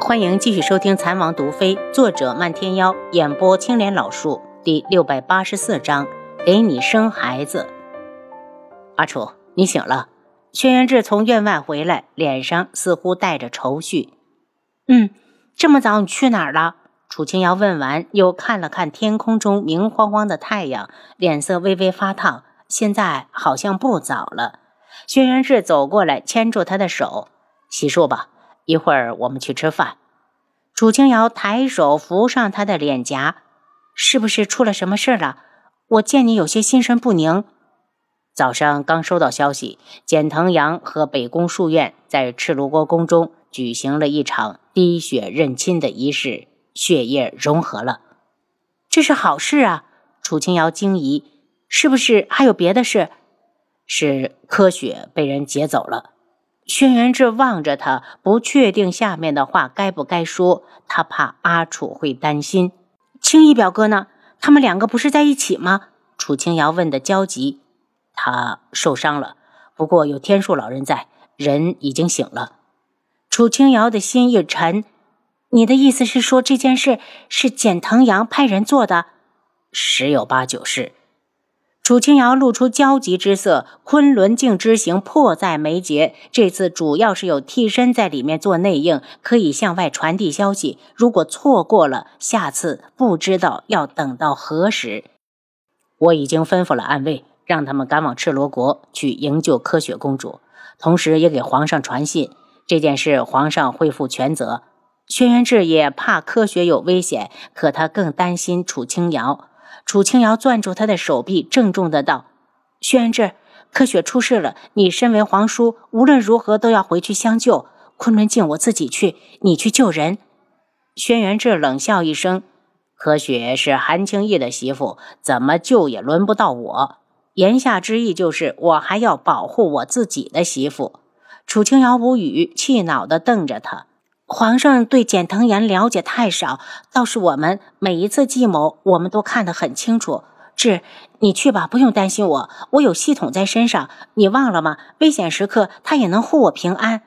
欢迎继续收听《残王毒妃》，作者漫天妖，演播青莲老树，第六百八十四章，给你生孩子。阿楚，你醒了。轩辕志从院外回来，脸上似乎带着愁绪。嗯，这么早你去哪儿了？楚清瑶问完，又看了看天空中明晃晃的太阳，脸色微微发烫。现在好像不早了。轩辕志走过来，牵住他的手，洗漱吧。一会儿我们去吃饭。楚清瑶抬手扶上他的脸颊，是不是出了什么事了？我见你有些心神不宁。早上刚收到消息，简腾阳和北宫书院在赤芦国宫中举行了一场滴血认亲的仪式，血液融合了。这是好事啊！楚清瑶惊疑，是不是还有别的事？是柯雪被人劫走了。轩辕志望着他，不确定下面的话该不该说。他怕阿楚会担心。青衣表哥呢？他们两个不是在一起吗？楚清瑶问的焦急。他受伤了，不过有天树老人在，人已经醒了。楚清瑶的心一沉。你的意思是说这件事是简腾阳派人做的？十有八九是。楚清瑶露出焦急之色，昆仑镜之行迫在眉睫。这次主要是有替身在里面做内应，可以向外传递消息。如果错过了，下次不知道要等到何时。我已经吩咐了暗卫，让他们赶往赤罗国去营救柯雪公主，同时也给皇上传信。这件事皇上会负全责。轩辕志也怕柯雪有危险，可他更担心楚清瑶。楚清瑶攥住他的手臂，郑重的道：“轩辕志，柯雪出事了，你身为皇叔，无论如何都要回去相救。昆仑镜我自己去，你去救人。”轩辕志冷笑一声：“柯雪是韩青义的媳妇，怎么救也轮不到我。”言下之意就是我还要保护我自己的媳妇。楚清瑶无语，气恼的瞪着他。皇上对简藤言了解太少，倒是我们每一次计谋，我们都看得很清楚。志，你去吧，不用担心我，我有系统在身上。你忘了吗？危险时刻，他也能护我平安。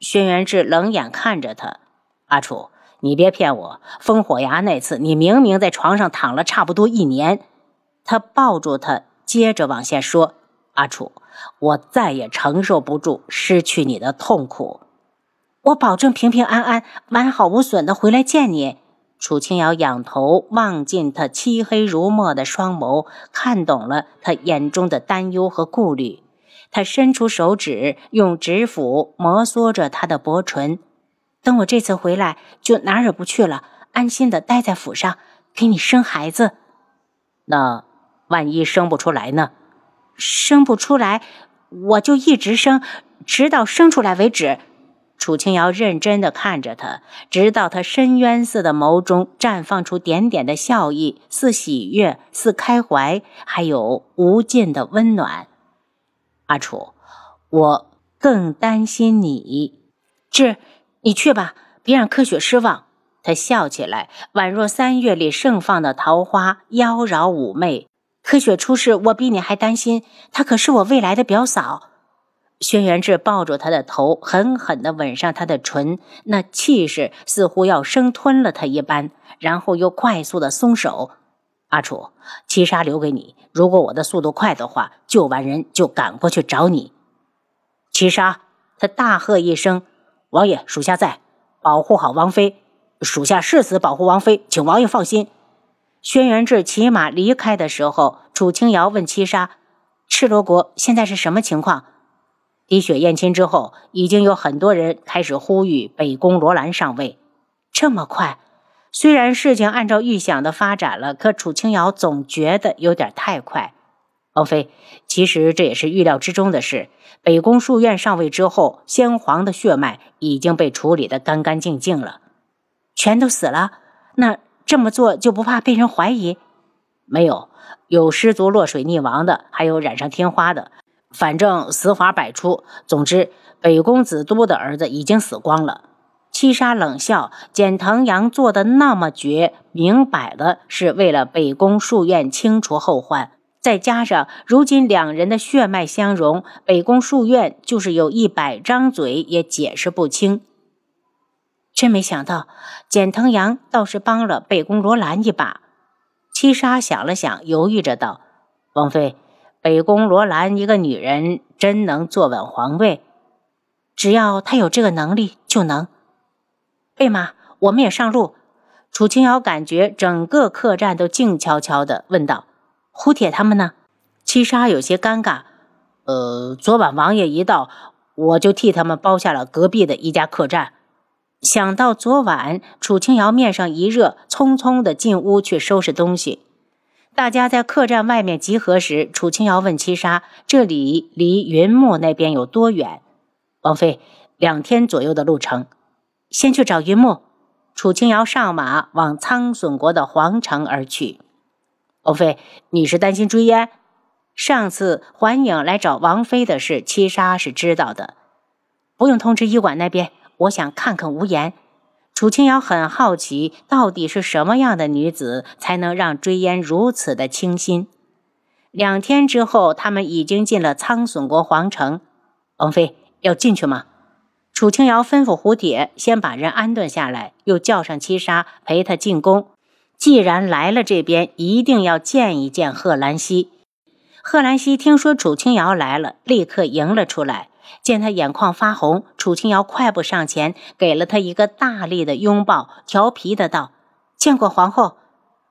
轩辕志冷眼看着他，阿楚，你别骗我。烽火崖那次，你明明在床上躺了差不多一年。他抱住他，接着往下说：“阿楚，我再也承受不住失去你的痛苦。”我保证平平安安、完好无损的回来见你。楚清瑶仰头望进他漆黑如墨的双眸，看懂了他眼中的担忧和顾虑。他伸出手指，用指腹摩挲着他的薄唇。等我这次回来，就哪儿也不去了，安心的待在府上，给你生孩子。那万一生不出来呢？生不出来，我就一直生，直到生出来为止。楚清瑶认真地看着他，直到他深渊似的眸中绽放出点点的笑意，似喜悦，似开怀，还有无尽的温暖。阿楚，我更担心你。志，你去吧，别让柯雪失望。他笑起来，宛若三月里盛放的桃花，妖娆妩媚。柯雪出事，我比你还担心，她可是我未来的表嫂。轩辕志抱住他的头，狠狠地吻上他的唇，那气势似乎要生吞了他一般，然后又快速地松手。阿楚，七杀留给你，如果我的速度快的话，救完人就赶过去找你。七杀，他大喝一声：“王爷，属下在，保护好王妃。属下誓死保护王妃，请王爷放心。”轩辕志骑马离开的时候，楚清瑶问七杀：“赤罗国现在是什么情况？”滴血验亲之后，已经有很多人开始呼吁北宫罗兰上位。这么快？虽然事情按照预想的发展了，可楚清瑶总觉得有点太快。王妃，其实这也是预料之中的事。北宫书院上位之后，先皇的血脉已经被处理得干干净净了，全都死了。那这么做就不怕被人怀疑？没有，有失足落水溺亡的，还有染上天花的。反正死法百出，总之北宫子都的儿子已经死光了。七杀冷笑，简腾阳做的那么绝，明摆了是为了北宫书院清除后患。再加上如今两人的血脉相融，北宫书院就是有一百张嘴也解释不清。真没想到，简藤阳倒是帮了北宫罗兰一把。七杀想了想，犹豫着道：“王妃，北宫罗兰一个女人，真能坐稳皇位？只要她有这个能力，就能。”贝妈，我们也上路。楚清瑶感觉整个客栈都静悄悄的，问道：“胡铁他们呢？”七杀有些尴尬：“呃，昨晚王爷一到，我就替他们包下了隔壁的一家客栈。”想到昨晚，楚清瑶面上一热，匆匆的进屋去收拾东西。大家在客栈外面集合时，楚清瑶问七杀：“这里离云木那边有多远？”王妃，两天左右的路程。先去找云木。楚清瑶上马，往苍隼国的皇城而去。王妃，你是担心追烟？上次环影来找王妃的事，七杀是知道的。不用通知医馆那边。我想看看无言。楚清瑶很好奇，到底是什么样的女子才能让追烟如此的倾心？两天之后，他们已经进了苍隼国皇城。王妃要进去吗？楚清瑶吩咐胡铁先把人安顿下来，又叫上七杀陪他进宫。既然来了这边，一定要见一见贺兰溪。贺兰溪听说楚清瑶来了，立刻迎了出来。见他眼眶发红，楚清瑶快步上前，给了他一个大力的拥抱，调皮的道：“见过皇后。”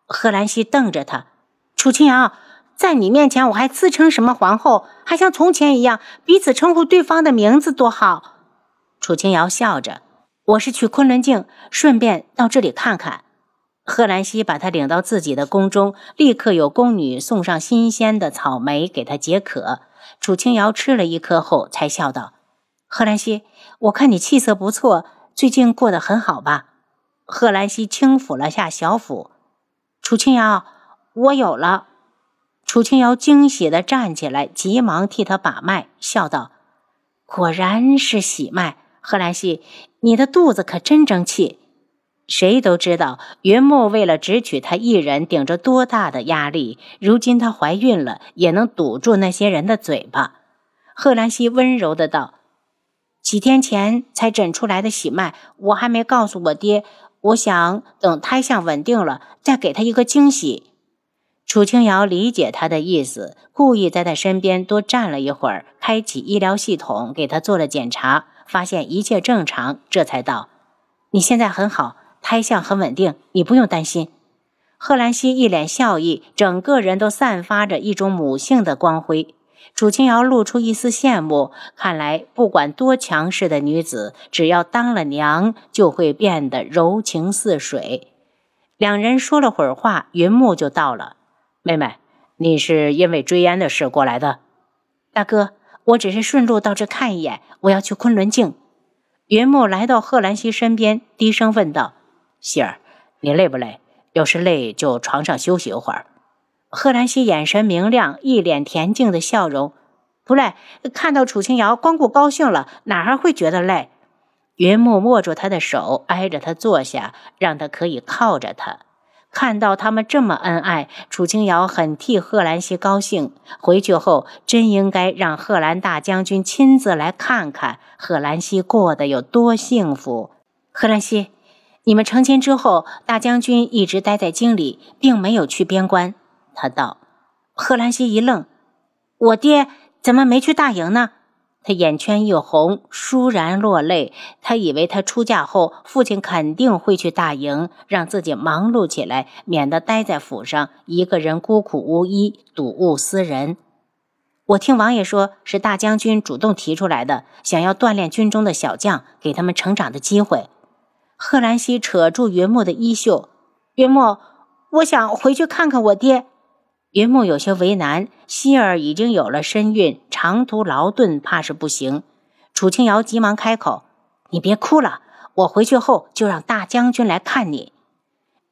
贺兰溪瞪着他：“楚清瑶，在你面前我还自称什么皇后？还像从前一样彼此称呼对方的名字，多好。”楚清瑶笑着：“我是去昆仑镜，顺便到这里看看。”贺兰溪把他领到自己的宫中，立刻有宫女送上新鲜的草莓给他解渴。楚清瑶吃了一颗后，才笑道：“贺兰溪，我看你气色不错，最近过得很好吧？”贺兰溪轻抚了下小腹。楚清瑶，我有了。楚清瑶惊喜地站起来，急忙替他把脉，笑道：“果然是喜脉。贺兰溪，你的肚子可真争气。”谁都知道，云木为了只娶她一人，顶着多大的压力。如今她怀孕了，也能堵住那些人的嘴巴。贺兰溪温柔的道：“几天前才诊出来的喜脉，我还没告诉我爹。我想等胎相稳定了，再给他一个惊喜。”楚清瑶理解他的意思，故意在他身边多站了一会儿，开启医疗系统给他做了检查，发现一切正常，这才道：“你现在很好。”胎相很稳定，你不用担心。贺兰溪一脸笑意，整个人都散发着一种母性的光辉。楚清瑶露出一丝羡慕，看来不管多强势的女子，只要当了娘，就会变得柔情似水。两人说了会儿话，云木就到了。妹妹，你是因为追烟的事过来的？大哥，我只是顺路到这看一眼，我要去昆仑镜。云木来到贺兰溪身边，低声问道。希儿，你累不累？要是累，就床上休息一会儿。贺兰溪眼神明亮，一脸恬静的笑容。不累，看到楚清瑶，光顾高兴了，哪还会觉得累？云木握住他的手，挨着他坐下，让他可以靠着他。看到他们这么恩爱，楚清瑶很替贺兰溪高兴。回去后，真应该让贺兰大将军亲自来看看贺兰溪过得有多幸福。贺兰溪。你们成亲之后，大将军一直待在京里，并没有去边关。他道：“贺兰溪一愣，我爹怎么没去大营呢？”他眼圈一红，倏然落泪。他以为他出嫁后，父亲肯定会去大营，让自己忙碌起来，免得待在府上一个人孤苦无依，睹物思人。我听王爷说，是大将军主动提出来的，想要锻炼军中的小将，给他们成长的机会。贺兰溪扯住云木的衣袖，云木，我想回去看看我爹。云木有些为难，希儿已经有了身孕，长途劳顿怕是不行。楚清瑶急忙开口：“你别哭了，我回去后就让大将军来看你。”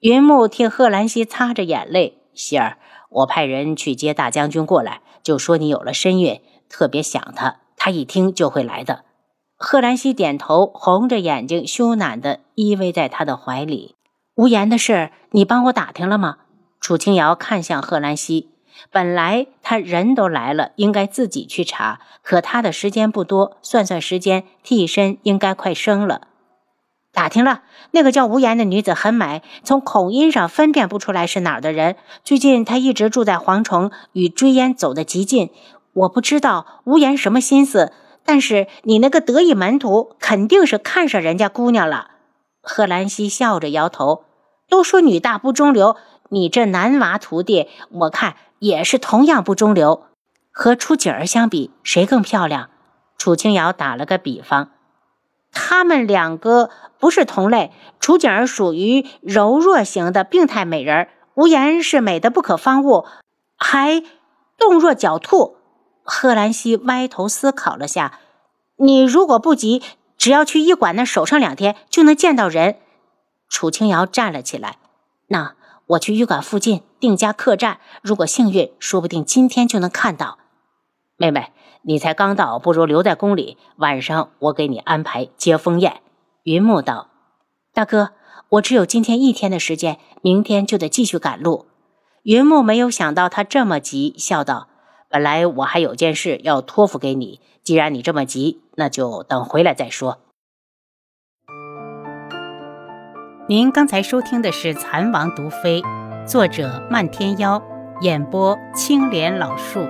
云木替贺兰溪擦着眼泪：“希儿，我派人去接大将军过来，就说你有了身孕，特别想他，他一听就会来的。”贺兰溪点头，红着眼睛，羞赧地依偎在他的怀里。无言的事，你帮我打听了吗？楚清瑶看向贺兰溪。本来他人都来了，应该自己去查，可他的时间不多，算算时间，替身应该快生了。打听了，那个叫无言的女子很美，从口音上分辨不出来是哪儿的人。最近她一直住在蝗虫，与追烟走得极近。我不知道无言什么心思，但是你那个得意门徒肯定是看上人家姑娘了。贺兰西笑着摇头。都说女大不中留，你这男娃徒弟，我看也是同样不中留。和楚景儿相比，谁更漂亮？楚清瑶打了个比方，他们两个不是同类。楚景儿属于柔弱型的病态美人，无言是美的不可方物，还动若狡兔。贺兰西歪头思考了下，你如果不急，只要去医馆那守上两天，就能见到人。楚清瑶站了起来，那我去医馆附近定家客栈，如果幸运，说不定今天就能看到。妹妹，你才刚到，不如留在宫里，晚上我给你安排接风宴。云木道：“大哥，我只有今天一天的时间，明天就得继续赶路。”云木没有想到他这么急，笑道：“本来我还有件事要托付给你，既然你这么急，那就等回来再说。”您刚才收听的是《蚕王毒妃》，作者漫天妖，演播青莲老树。